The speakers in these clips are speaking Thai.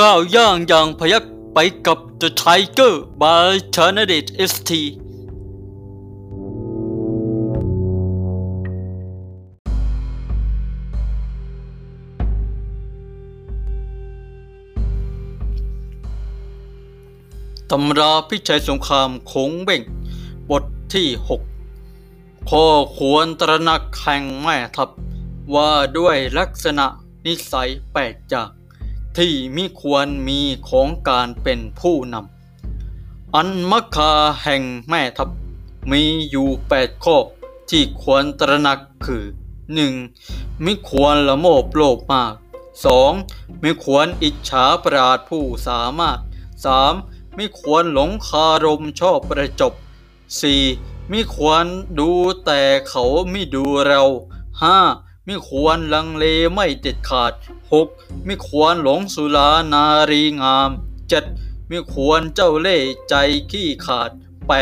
ก้าวย่างอย่างพยักไปกับ The Tiger by c h a n a d e t ST ตำราพิชัยสงครามโขงเบ่ง บทที่ 6 ข้อควรตระหนักแห่งแม่ทัพ ว่าด้วยลักษณะนิสัยแปดอย่าง ที่มิควรมีของการเป็นผู้นำ อันมัคคาแห่งแม่ทัพมีอยู่แปดข้อที่ควรตระหนักคือ 1. ไม่ควรละโมบโลภมาก 2. ไม่ควรอิจฉาปราดผู้สามารถ 3. ไม่ควรหลงคารมชอบประจบ 4. ไม่ควรดูแต่เขาไม่ดูเรา 5. ไม่ควรลังเลไม่เด็ดขาด 6. ไม่ควรหลงสุรานารีงาม 7. ไม่ควรเจ้าเล่ห์ใจขี้ขาด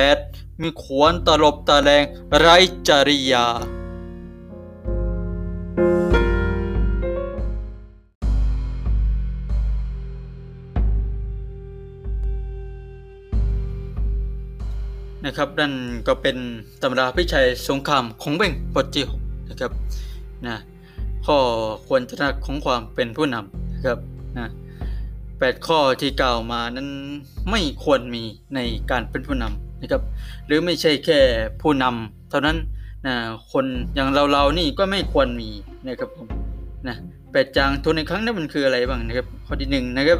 8. ไม่ควรตลบตะแลงไรจริยานะครับนั่นก็เป็นตำราพิชัยสงครามของเบ่งบทที่หกนะครับ นะข้อควรตระหนักของความเป็นผู้นำนะครับนะแปดข้อที่กล่าวมานั้นไม่ควรมีในการเป็นผู้นำนะครับ หรือไม่ใช่แค่ผู้นำเท่านั้นนะคนอย่างเราๆนี่ก็ไม่ควรมีนะครับผมนะแปดจางทุนในครั้งนั้นมันคืออะไรบ้างนะครับ ข้อที่หนึ่งนะครับ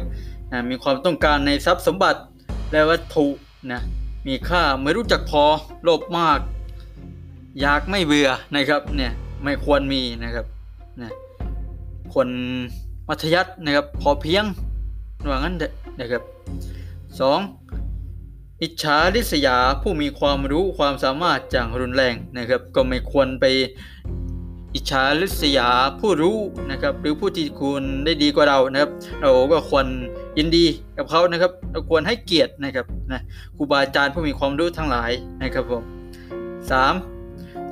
นะมีความต้องการในทรัพย์สมบัติและวัตถุนะมีค่าไม่รู้จักพอโลภมาก อยากไม่เบื่อนะครับเนี่ย ไม่ควรมีนะครับนะคนมัธยัตินะครับพอเพียงว่างั้นนะครับสองอิจฉาริษยาผู้มีความรู้ความสามารถอย่างรุนแรงนะครับ ก็ไม่ควรไปอิจฉาริษยาผู้รู้นะครับ หรือผู้ที่คุณได้ดีกว่าเรานะครับ เราก็ควรยินดีกับเขานะครับ เราควรให้เกียรตินะครับนะครูบาอาจารย์ผู้มีความรู้ทั้งหลายนะครับผมสาม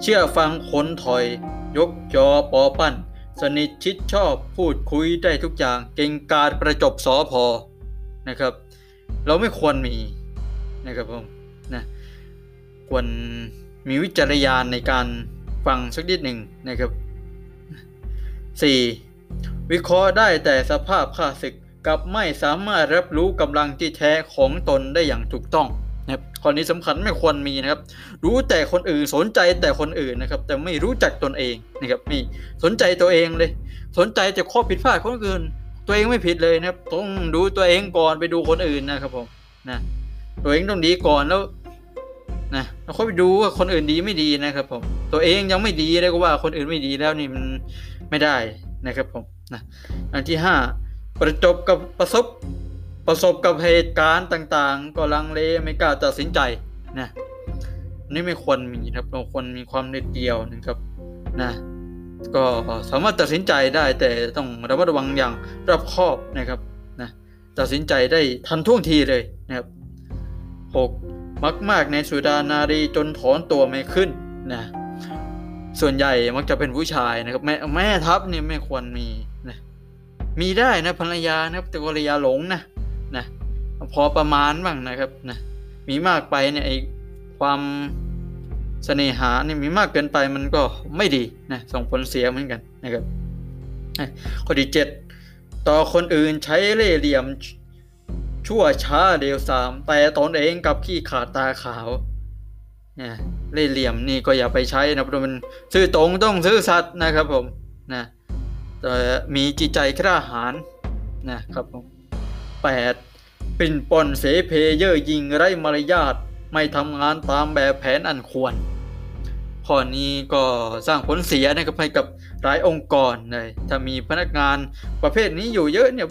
เชื่อฟังคนถอย ยกจอปอปั้น สนิทชิดชอบพูดคุยได้ทุกอย่าง เก่งการประจบสอพอนะครับ เราไม่ควรมีนะครับผมนะควรมีวิจารยานในการฟังสักนิดหนึ่งนะครับ 4. วิเคราะห์ได้แต่สภาพค่าศึกกับไม่สามารถรับรู้กำลังที่แท้ของตนได้อย่างถูกต้อง นะครับข้อนี้สำคัญไม่ควรมีนะครับ รู้แต่คนอื่นสนใจแต่คนอื่นนะครับ แต่ไม่รู้จักตนเองนะครับนี่สนใจตัวเองเลย สนใจแต่ข้อผิดพลาดคนอื่น ตัวเองไม่ผิดเลยนะครับ ต้องดูตัวเองก่อนไปดูคนอื่นนะครับผมนะตัวเองต้องดีก่อนแล้วนะเราค่อยไปดูว่าคนอื่นดีไม่ดีนะครับผมตัวเองยังไม่ดีเลยก็ว่าคนอื่นไม่ดีแล้วนี่มันไม่ได้นะครับผมนะอันที่ห้าประจบกับประสบ ประสบกับเหตุการณ์ต่างๆ ก็ลังเลไม่กล้าตัดสินใจนะนี่ไม่ควรมีครับเราควรมีความเด็ดเดี่ยวนะครับนะก็สามารถตัดสินใจได้แต่ต้องระมัดระวังอย่างรอบคอบนะครับนะตัดสินใจได้ทันท่วงทีเลยนะครับหกมักมากในสุดานารีจนถอนตัวไม่ขึ้นนะส่วนใหญ่มักจะเป็นผู้ชายนะครับ แม่แม่ทัพนี่ไม่ควรมีนะมีได้นะภรรยานะครับแต่ภรรยาหลงนะ นะพอประมาณบ้างนะครับนะมีมากไปเนี่ยไอความเสน่หาเนี่ยมีมากเกินไปมันก็ไม่ดีนะส่งผลเสียเหมือนกันนะครับข้อที่เจ็ดต่อคนอื่นใช้เล่ห์เหลี่ยมชั่วช้าเดียวสามแต่ตนเองกับขี้ขาดตาขาวเนี่ยเล่ห์เหลี่ยมนี่ก็อย่าไปใช้นะเพราะมันซื่อตรงต้องซื่อสัตย์นะครับผมนะแต่มีจิตใจกล้าหาญนะครับผม 8. ปิ่นป่นเสเพเย่อยิงไร้มารยาทไม่ทำงานตามแบบแผนอันควรข้อนี้ก็สร้างผลเสียนะครับให้กับหลายองค์กรเลยถ้ามีพนักงานประเภทนี้อยู่เยอะเนี่ย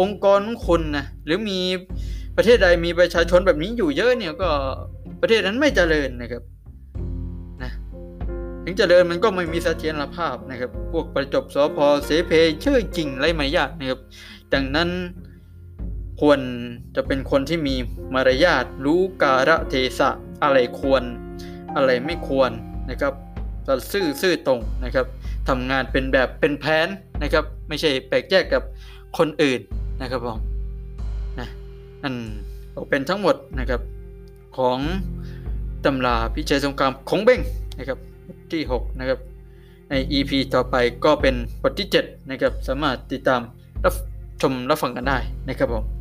องค์กรของคุณนะหรือมีประเทศใดมีประชาชนแบบนี้อยู่เยอะเนี่ยก็ประเทศนั้นไม่เจริญนะครับนะถึงเจริญมันก็ไม่มีเสถียรภาพนะครับ พวกประจบสพเสเพเชื่อจริงไรมารยาทนะครับดังนั้น ควรจะเป็นคนที่มีมารยาทรู้กาละเทศะอะไรควร อะไรไม่ควรนะครับซื่อซื่อตรงนะครับทำงานเป็นแบบเป็นแผนนะครับ ไม่ใช่แปลกแยกกับคนอื่นนะครับผมนะนั่นเป็นทั้งหมดนะครับของตำราพิชัยสงครามของเบ้งนะครับบทที่ 6 นะครับ ใน EP ต่อไปก็เป็นบทที่ 7 นะครับ สามารถติดตามรับชมรับฟังกันได้นะครับผม